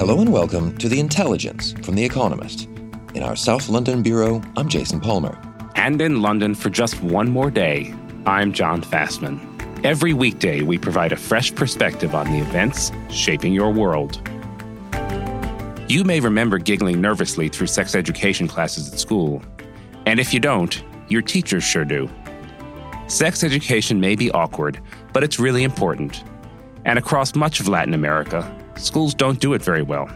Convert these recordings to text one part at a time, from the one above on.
Hello and welcome to The Intelligence from The Economist. In our South London bureau, I'm Jason Palmer. And in London for just one more day, I'm Jon Fasman. Every weekday, we provide a fresh perspective on the events shaping your world. You may remember giggling nervously through sex education classes at school. And if you don't, your teachers sure do. Sex education may be awkward, but it's really important. And across much of Latin America, schools don't do it very well.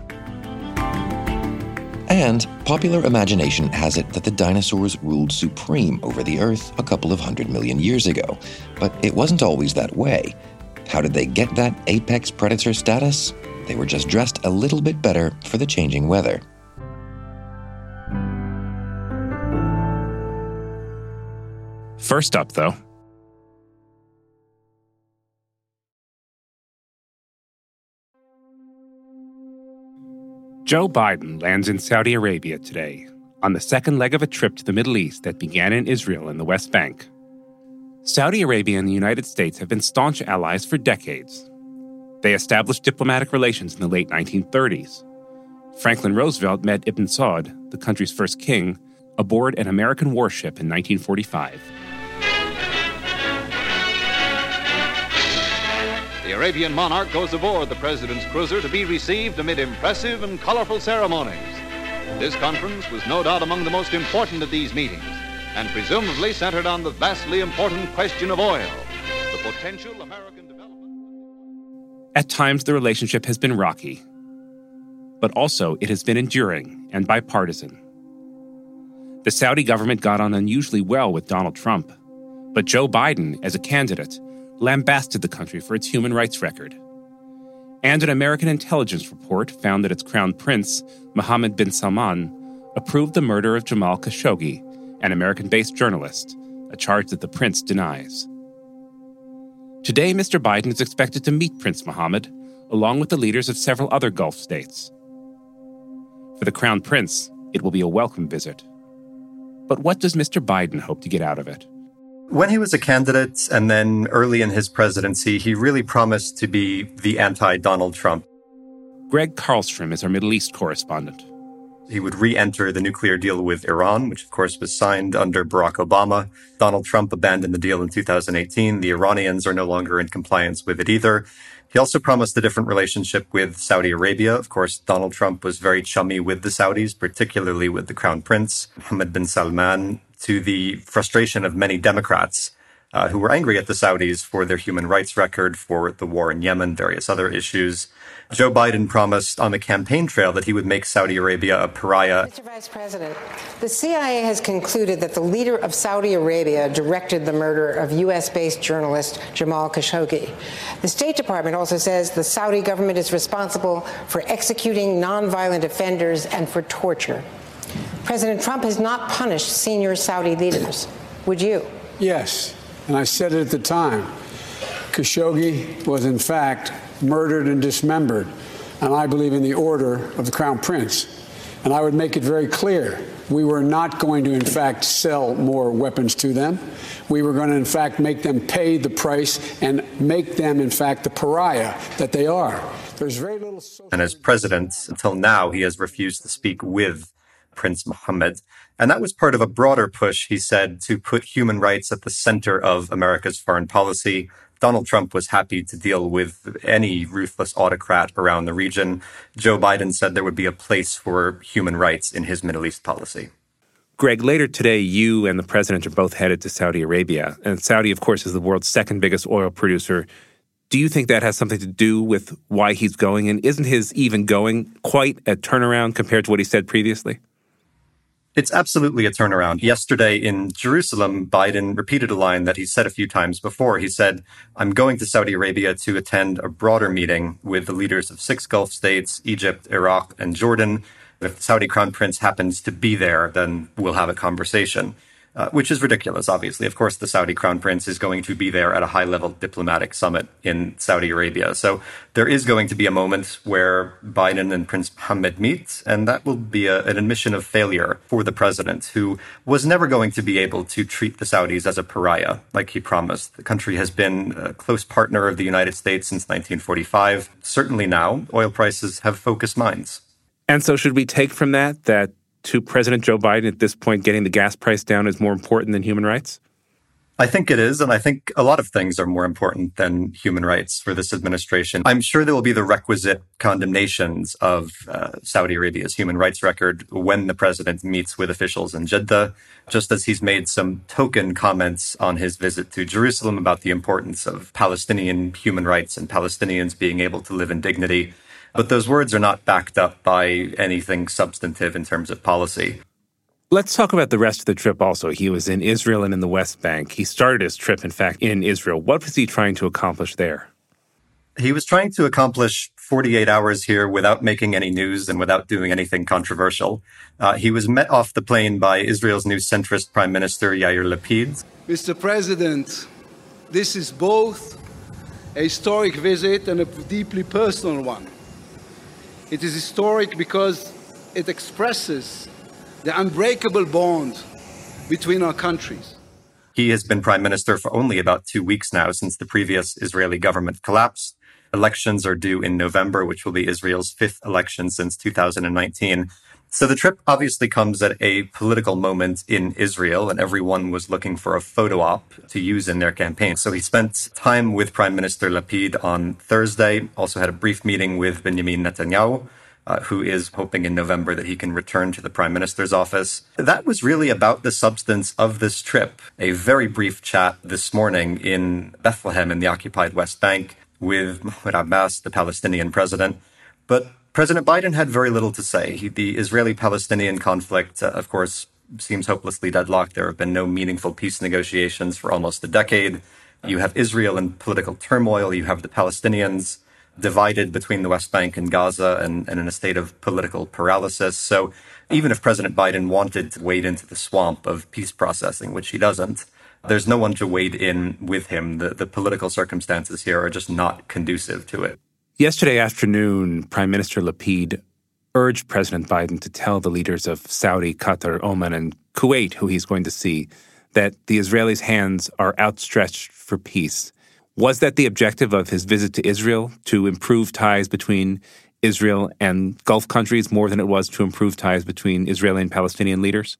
And popular imagination has it that the dinosaurs ruled supreme over the Earth a couple of hundred million years ago. But it wasn't always that way. How did they get that apex predator status? They were just dressed a little bit better for the changing weather. First up, though, Joe Biden lands in Saudi Arabia today on the second leg of a trip to the Middle East that began in Israel and the West Bank. Saudi Arabia and the United States have been staunch allies for decades. They established diplomatic relations in the late 1930s. Franklin Roosevelt met Ibn Saud, the country's first king, aboard an American warship in 1945. The Arabian monarch goes aboard the president's cruiser to be received amid impressive and colorful ceremonies. This conference was no doubt among the most important of these meetings, and presumably centered on the vastly important question of oil, the potential American development. At times, the relationship has been rocky, but also it has been enduring and bipartisan. The Saudi government got on unusually well with Donald Trump, but Joe Biden, as a candidate, lambasted the country for its human rights record. And an American intelligence report found that its crown prince, Mohammed bin Salman, approved the murder of Jamal Khashoggi, an American based journalist, a charge that the prince denies. Today, Mr. Biden is expected to meet Prince Mohammed, along with the leaders of several other Gulf states. For the crown prince, it will be a welcome visit. But what does Mr. Biden hope to get out of it? When he was a candidate and then early in his presidency, he really promised to be the anti Donald Trump. Gregg Carlstrom is our Middle East correspondent. He would re enter the nuclear deal with Iran, which of course was signed under Barack Obama. Donald Trump abandoned the deal in 2018. The Iranians are no longer in compliance with it either. He also promised a different relationship with Saudi Arabia. Of course, Donald Trump was very chummy with the Saudis, particularly with the Crown Prince, Mohammed bin Salman, to the frustration of many Democrats uh, who were angry at the Saudis for their human rights record, for the war in Yemen, various other issues. Joe Biden promised on the campaign trail that he would make Saudi Arabia a pariah. Mr. Vice President, the CIA has concluded that the leader of Saudi Arabia directed the murder of U.S. based journalist Jamal Khashoggi. The State Department also says the Saudi government is responsible for executing nonviolent offenders and for torture. President Trump has not punished senior Saudi leaders. Would you? Yes, and I said it at the time. Khashoggi was, in fact, murdered and dismembered, and I believe in the order of the Crown Prince. And I would make it very clear we were not going to, in fact, sell more weapons to them. We were going to, in fact, make them pay the price and make them, in fact, the pariah that they are. There's very little. And as president, until now, he has refused to speak with Prince Mohammed. And that was part of a broader push, he said, to put human rights at the center of America's foreign policy. Donald Trump was happy to deal with any ruthless autocrat around the region. Joe Biden said there would be a place for human rights in his Middle East policy. Greg, later today, you and the president are both headed to Saudi Arabia. And Saudi, of course, is the world's second biggest oil producer. Do you think that has something to do with why he's going? And isn't his even going quite a turnaround compared to what he said previously? It's absolutely a turnaround. Yesterday in Jerusalem, Biden repeated a line that he said a few times before. He said, I'm going to Saudi Arabia to attend a broader meeting with the leaders of six Gulf states, Egypt, Iraq, and Jordan. If the Saudi crown prince happens to be there, then we'll have a conversation uh, which is ridiculous, obviously. Of course, the Saudi crown prince is going to be there at a high level diplomatic summit in Saudi Arabia. So there is going to be a moment where Biden and Prince Mohammed meet, and that will be a, an admission of failure for the president, who was never going to be able to treat the Saudis as a pariah like he promised. The country has been a close partner of the United States since 1945. Certainly now, oil prices have focused minds. And so, should we take from that that to President Joe Biden at this point getting the gas price down is more important than human rights? I think it is. And I think a lot of things are more important than human rights for this administration. I'm sure there will be the requisite condemnations of uh, Saudi Arabia's human rights record when the president meets with officials in Jeddah, just as he's made some token comments on his visit to Jerusalem about the importance of Palestinian human rights and Palestinians being able to live in dignity. But those words are not backed up by anything substantive in terms of policy. Let's talk about the rest of the trip also. He was in Israel and in the West Bank. He started his trip, in fact, in Israel. What was he trying to accomplish there? He was trying to accomplish 48 hours here without making any news and without doing anything controversial. Uh, he was met off the plane by Israel's new centrist Prime Minister Yair Lapid. Mr. President, this is both a historic visit and a deeply personal one. It is historic because it expresses the unbreakable bond between our countries. He has been prime minister for only about two weeks now since the previous Israeli government collapsed. Elections are due in November, which will be Israel's fifth election since 2019. So the trip obviously comes at a political moment in Israel, and everyone was looking for a photo op to use in their campaign. So he spent time with Prime Minister Lapid on Thursday, also had a brief meeting with Benjamin Netanyahu. Uh, who is hoping in November that he can return to the prime minister's office. That was really about the substance of this trip. A very brief chat this morning in Bethlehem in the occupied West Bank with Mahmoud Abbas, the Palestinian president. But President Biden had very little to say. He, the Israeli Palestinian conflict, uh, of course, seems hopelessly deadlocked. There have been no meaningful peace negotiations for almost a decade. You have Israel in political turmoil. You have the Palestinians divided between the West Bank and Gaza and, and in a state of political paralysis. So even if President Biden wanted to wade into the swamp of peace processing, which he doesn't, there's no one to wade in with him. The, the political circumstances here are just not conducive to it. Yesterday afternoon, Prime Minister Lapid urged President Biden to tell the leaders of Saudi, Qatar, Oman, and Kuwait, who he's going to see, that the Israelis' hands are outstretched for peace. Was that the objective of his visit to Israel, to improve ties between Israel and Gulf countries more than it was to improve ties between Israeli and Palestinian leaders?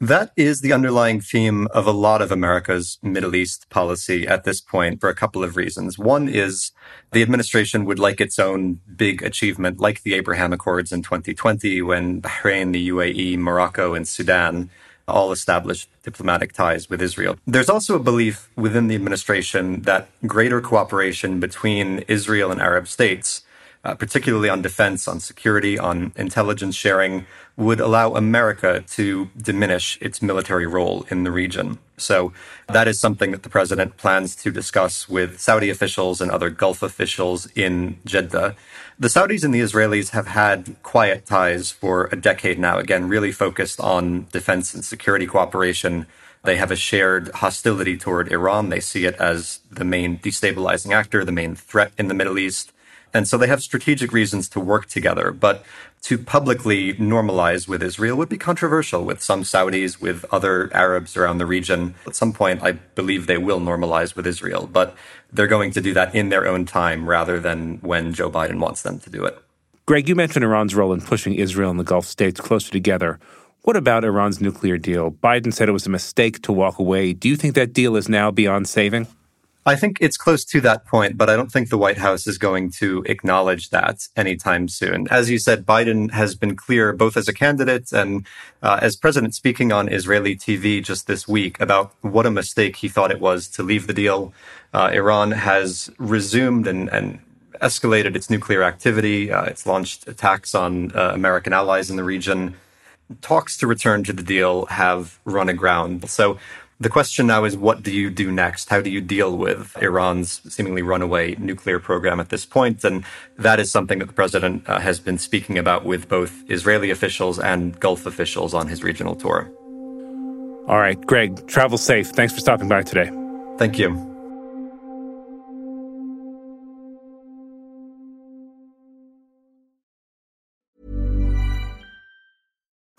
That is the underlying theme of a lot of America's Middle East policy at this point for a couple of reasons. One is the administration would like its own big achievement, like the Abraham Accords in 2020, when Bahrain, the UAE, Morocco, and Sudan all established diplomatic ties with Israel. There's also a belief within the administration that greater cooperation between Israel and Arab states uh, particularly on defense, on security, on intelligence sharing, would allow America to diminish its military role in the region. So that is something that the president plans to discuss with Saudi officials and other Gulf officials in Jeddah. The Saudis and the Israelis have had quiet ties for a decade now, again, really focused on defense and security cooperation. They have a shared hostility toward Iran. They see it as the main destabilizing actor, the main threat in the Middle East. And so they have strategic reasons to work together. But to publicly normalize with Israel would be controversial with some Saudis, with other Arabs around the region. At some point, I believe they will normalize with Israel, but they're going to do that in their own time rather than when Joe Biden wants them to do it. Greg, you mentioned Iran's role in pushing Israel and the Gulf states closer together. What about Iran's nuclear deal? Biden said it was a mistake to walk away. Do you think that deal is now beyond saving? I think it's close to that point, but I don't think the White House is going to acknowledge that anytime soon. As you said, Biden has been clear both as a candidate and uh, as president speaking on Israeli TV just this week about what a mistake he thought it was to leave the deal. Uh, Iran has resumed and, and escalated its nuclear activity. Uh, it's launched attacks on uh, American allies in the region. talks to return to the deal have run aground. So the question now is what do you do next? How do you deal with Iran's seemingly runaway nuclear program at this point? And that is something that the president uh, has been speaking about with both Israeli officials and Gulf officials on his regional tour. All right, Greg, travel safe. Thanks for stopping by today. Thank you.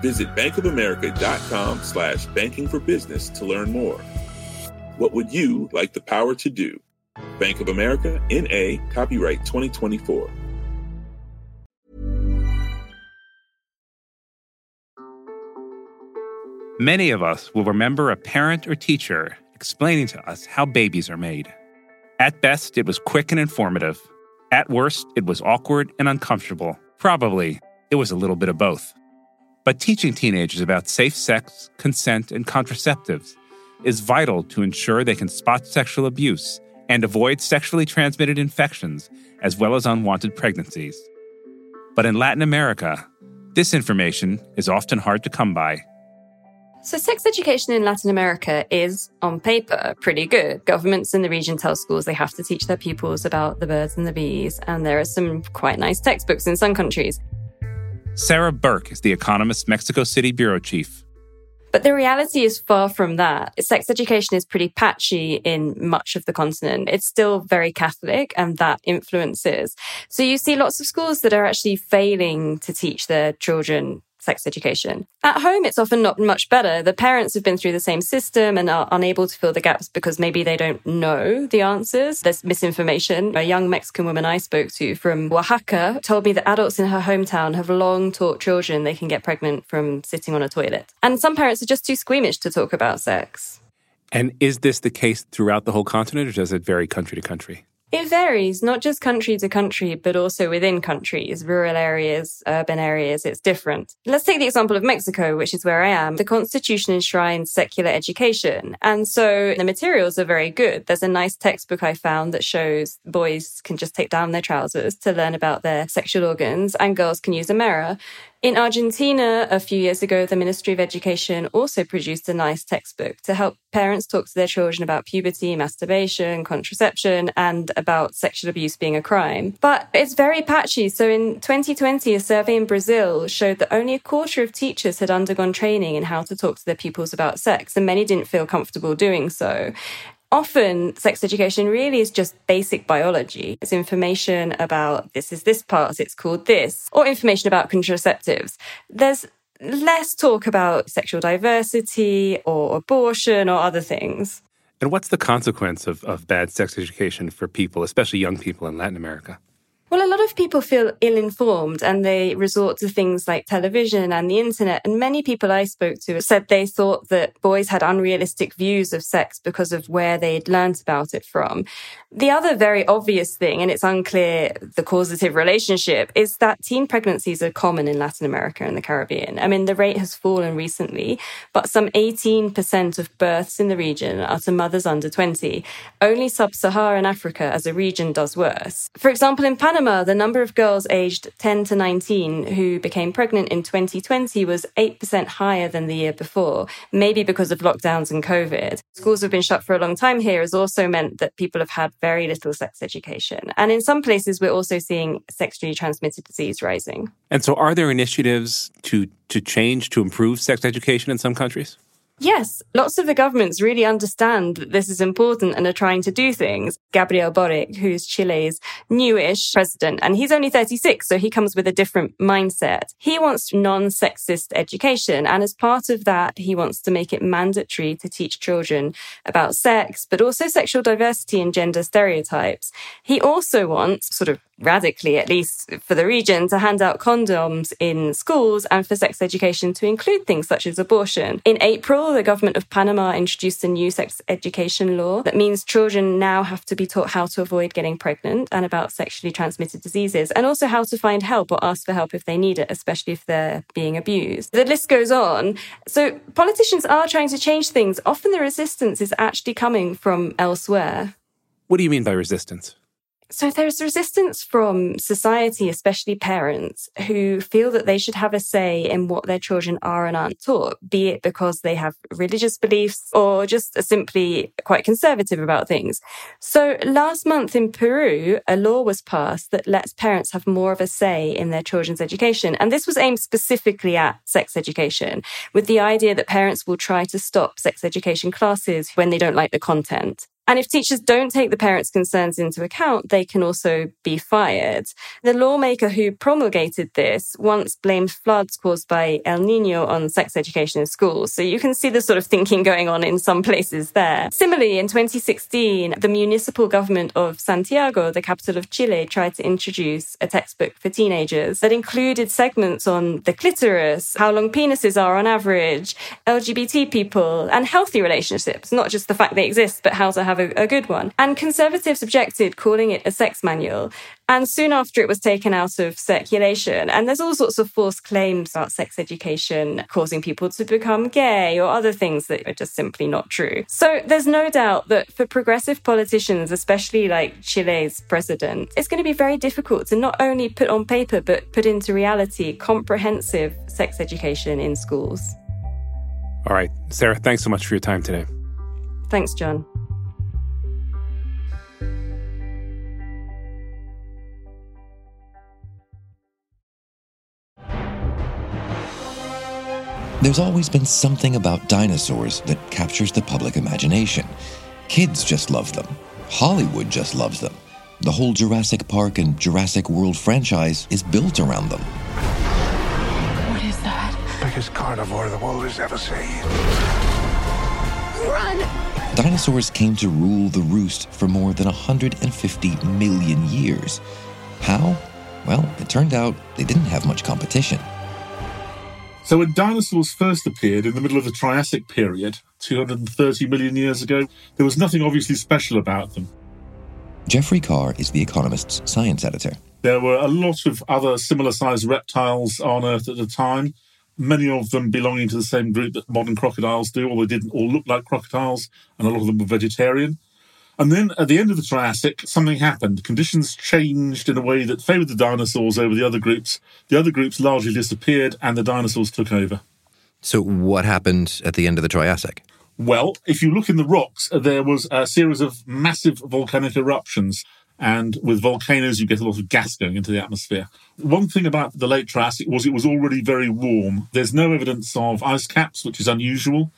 Visit bankofamerica.com slash banking for business to learn more. What would you like the power to do? Bank of America, N.A., copyright 2024. Many of us will remember a parent or teacher explaining to us how babies are made. At best, it was quick and informative. At worst, it was awkward and uncomfortable. Probably, it was a little bit of both. But teaching teenagers about safe sex, consent, and contraceptives is vital to ensure they can spot sexual abuse and avoid sexually transmitted infections as well as unwanted pregnancies. But in Latin America, this information is often hard to come by. So, sex education in Latin America is, on paper, pretty good. Governments in the region tell schools they have to teach their pupils about the birds and the bees, and there are some quite nice textbooks in some countries. Sarah Birke is the Economist Mexico City bureau chief. But the reality is far from that. Sex education is pretty patchy in much of the continent. It's still very Catholic and that influences. So you see lots of schools that are actually failing to teach their children sex education. At home, it's often not much better. The parents have been through the same system and are unable to fill the gaps because maybe they don't know the answers. There's misinformation. A young Mexican woman I spoke to from Oaxaca told me that adults in her hometown have long taught children they can get pregnant from sitting on a toilet. And some parents are just too squeamish to talk about sex. And is this the case throughout the whole continent or does it vary country to country? It varies, not just country to country, but also within countries, rural areas, urban areas, it's different. Let's take the example of Mexico, which is where I am. The constitution enshrines secular education. And so the materials are very good. There's a nice textbook I found that shows boys can just take down their trousers to learn about their sexual organs and girls can use a mirror. In Argentina, a few years ago, the Ministry of Education also produced a nice textbook to help parents talk to their children about puberty, masturbation, contraception, and about sexual abuse being a crime. But it's very patchy. So in 2020, a survey in Brazil showed that only a quarter of teachers had undergone training in how to talk to their pupils about sex, and many didn't feel comfortable doing so often sex education really is just basic biology. It's information about this is this part, it's called this, or information about contraceptives. There's less talk about sexual diversity or abortion or other things. And what's the consequence of, of bad sex education for people, especially young people in Latin America? Well, a lot of people feel ill informed and they resort to things like television and the internet. And many people I spoke to said they thought that boys had unrealistic views of sex because of where they'd learnt about it from. The other very obvious thing, and it's unclear the causative relationship, is that teen pregnancies are common in Latin America and the Caribbean. I mean, the rate has fallen recently, but some 18% of births in the region are to mothers under 20. Only sub Saharan Africa as a region does worse. For example, in Panama, Panama, the number of girls aged 10 to 19 who became pregnant in 2020 was 8% higher than the year before, maybe because of lockdowns and COVID. Schools have been shut for a long time here has also meant that people have had very little sex education. And in some places, we're also seeing sexually transmitted disease rising. And so, are there initiatives to, to change, to improve sex education in some countries? Yes, lots of the governments really understand that this is important and are trying to do things. Gabriel Boric, who's Chile's newish president, and he's only 36, so he comes with a different mindset. He wants non-sexist education, and as part of that, he wants to make it mandatory to teach children about sex, but also sexual diversity and gender stereotypes. He also wants, sort of radically, at least for the region, to hand out condoms in schools and for sex education to include things such as abortion. In April, the government of Panama introduced a new sex education law that means children now have to be taught how to avoid getting pregnant and about sexually transmitted diseases, and also how to find help or ask for help if they need it, especially if they're being abused. The list goes on. So politicians are trying to change things. Often the resistance is actually coming from elsewhere. What do you mean by resistance? So there's resistance from society, especially parents, who feel that they should have a say in what their children are and aren't taught, be it because they have religious beliefs or just simply quite conservative about things. So last month in Peru, a law was passed that lets parents have more of a say in their children's education. And this was aimed specifically at sex education, with the idea that parents will try to stop sex education classes when they don't like the content. And if teachers don't take the parents' concerns into account, they can also be fired. The lawmaker who promulgated this once blamed floods caused by El Nino on sex education in schools. So you can see the sort of thinking going on in some places there. Similarly, in 2016, the municipal government of Santiago, the capital of Chile, tried to introduce a textbook for teenagers that included segments on the clitoris, how long penises are on average, LGBT people, and healthy relationships, not just the fact they exist, but how to have a, a good one. And conservatives objected, calling it a sex manual. And soon after, it was taken out of circulation. And there's all sorts of false claims about sex education causing people to become gay or other things that are just simply not true. So there's no doubt that for progressive politicians, especially like Chile's president, it's going to be very difficult to not only put on paper, but put into reality comprehensive sex education in schools. All right. Sarah, thanks so much for your time today. Thanks, Jon. There's always been something about dinosaurs that captures the public imagination. Kids just love them. Hollywood just loves them. The whole Jurassic Park and Jurassic World franchise is built around them. What is that? Biggest carnivore the world has ever seen. Run! Dinosaurs came to rule the roost for more than 150 million years. How? Well, it turned out they didn't have much competition. So when dinosaurs first appeared in the middle of the Triassic period, 230 million years ago, there was nothing obviously special about them. Geoffrey Carr is The Economist's science editor. There were a lot of other similar sized reptiles on Earth at the time, many of them belonging to the same group that modern crocodiles do, although they didn't all look like crocodiles, and a lot of them were vegetarian. And then at the end of the Triassic, something happened. Conditions changed in a way that favored the dinosaurs over the other groups. The other groups largely disappeared and the dinosaurs took over. So, what happened at the end of the Triassic? Well, if you look in the rocks, there was a series of massive volcanic eruptions. And with volcanoes, you get a lot of gas going into the atmosphere. One thing about the late Triassic was it was already very warm. There's no evidence of ice caps, which is unusual.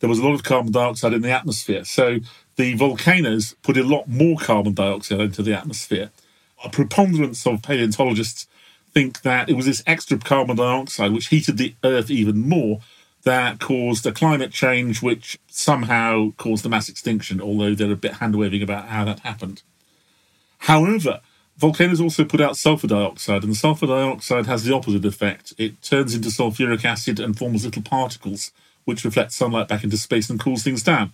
There was a lot of carbon dioxide in the atmosphere. So the volcanoes put a lot more carbon dioxide into the atmosphere. A preponderance of paleontologists think that it was this extra carbon dioxide which heated the Earth even more that caused a climate change which somehow caused the mass extinction, although they're a bit hand waving about how that happened. However, volcanoes also put out sulfur dioxide, and sulfur dioxide has the opposite effect. It turns into sulfuric acid and forms little particles which reflect sunlight back into space and cools things down.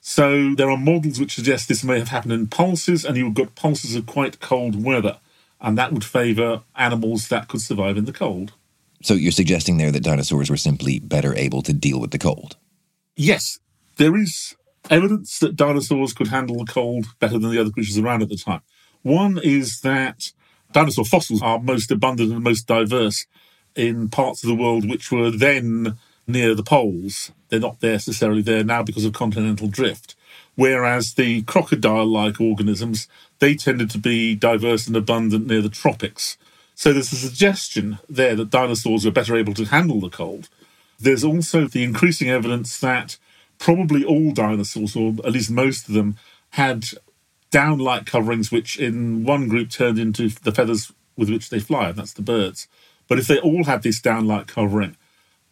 So there are models which suggest this may have happened in pulses, and you've got pulses of quite cold weather, and that would favour animals that could survive in the cold. So you're suggesting there that dinosaurs were simply better able to deal with the cold? Yes, there is evidence that dinosaurs could handle the cold better than the other creatures around at the time. One is that dinosaur fossils are most abundant and most diverse in parts of the world which were then near the poles. They're not necessarily there now because of continental drift. Whereas the crocodile like organisms, they tended to be diverse and abundant near the tropics. So there's a suggestion there that dinosaurs were better able to handle the cold. There's also the increasing evidence that probably all dinosaurs, or at least most of them, had down like coverings, which in one group turned into the feathers with which they fly, and that's the birds. But if they all had this down like covering,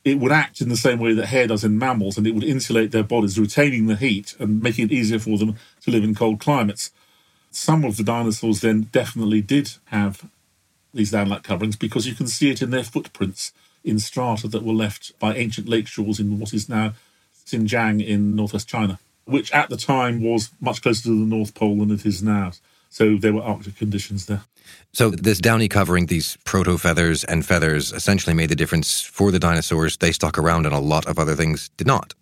it would act in the same way that hair does in mammals, and it would insulate their bodies, retaining the heat and making it easier for them to live in cold climates. some of the dinosaurs then definitely did have these landlocked coverings because you can see it in their footprints in strata that were left by ancient lake shores in what is now Xinjiang in northwest China, which at the time was much closer to the North Pole than it is now. So there were Arctic conditions there. So this downy covering, these proto feathers and feathers, essentially made the difference for the dinosaurs. They stuck around, and a lot of other things did not.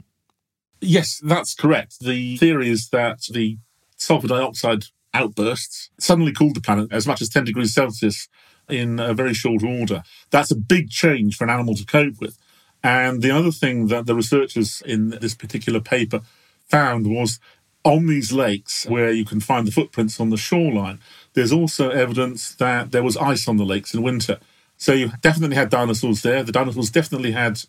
Yes, that's correct. The theory is that the sulfur dioxide outbursts suddenly cooled the planet as much as 10 degrees Celsius in a very short order. That's a big change for an animal to cope with. And the other thing that the researchers in this particular paper found was on these lakes where you can find the footprints on the shoreline, there's also evidence that there was ice on the lakes in winter. So you definitely had dinosaurs there. The dinosaurs definitely had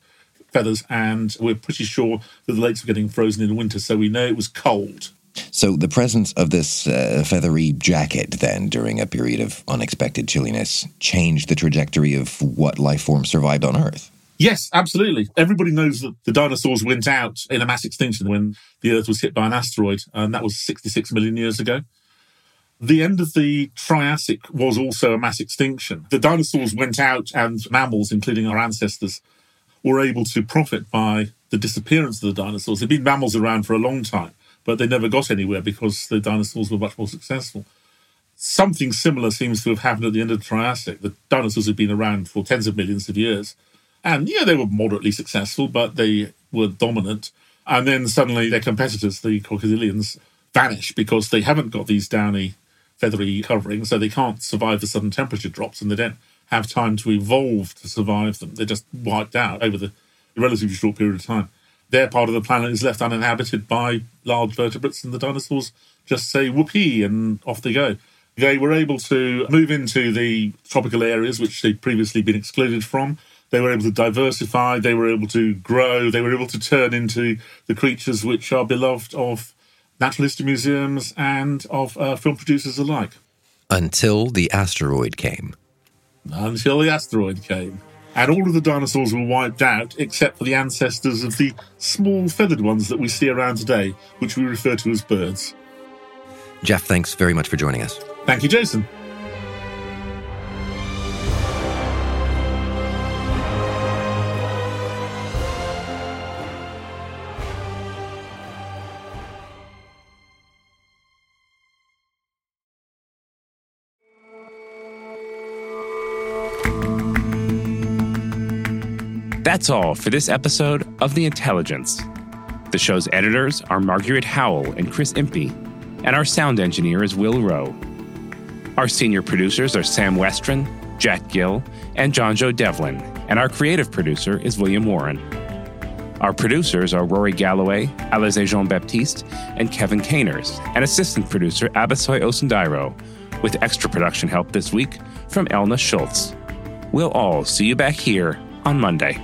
feathers, and we're pretty sure that the lakes were getting frozen in winter, so we know it was cold. So the presence of this uh, feathery jacket then during a period of unexpected chilliness changed the trajectory of what life forms survived on Earth. Yes, absolutely. Everybody knows that the dinosaurs went out in a mass extinction when the Earth was hit by an asteroid, and that was 66 million years ago. The end of the Triassic was also a mass extinction. The dinosaurs went out, and mammals, including our ancestors, were able to profit by the disappearance of the dinosaurs. There'd been mammals around for a long time, but they never got anywhere because the dinosaurs were much more successful. Something similar seems to have happened at the end of the Triassic. The dinosaurs had been around for tens of millions of years. And yeah, they were moderately successful, but they were dominant. And then suddenly their competitors, the crocodilians, vanish because they haven't got these downy, feathery coverings, so they can't survive the sudden temperature drops and they don't have time to evolve to survive them. They're just wiped out over the relatively short period of time. Their part of the planet is left uninhabited by large vertebrates, and the dinosaurs just say whoopee and off they go. They were able to move into the tropical areas which they'd previously been excluded from. They were able to diversify, they were able to grow, they were able to turn into the creatures which are beloved of natural history museums and of uh, film producers alike. Until the asteroid came. Until the asteroid came. And all of the dinosaurs were wiped out except for the ancestors of the small feathered ones that we see around today, which we refer to as birds. Jeff, thanks very much for joining us. Thank you, Jason. That's all for this episode of The Intelligence. The show's editors are Margaret Howell and Chris Impey, and our sound engineer is Will Rowe. Our senior producers are Sam Westron, Jack Gill, and John Joe Devlin, and our creative producer is William Warren. Our producers are Rory Galloway, Alize Jean Baptiste, and Kevin Caners, and assistant producer Abasoy Osundairo, with extra production help this week from Elna Schultz. We'll all see you back here on Monday.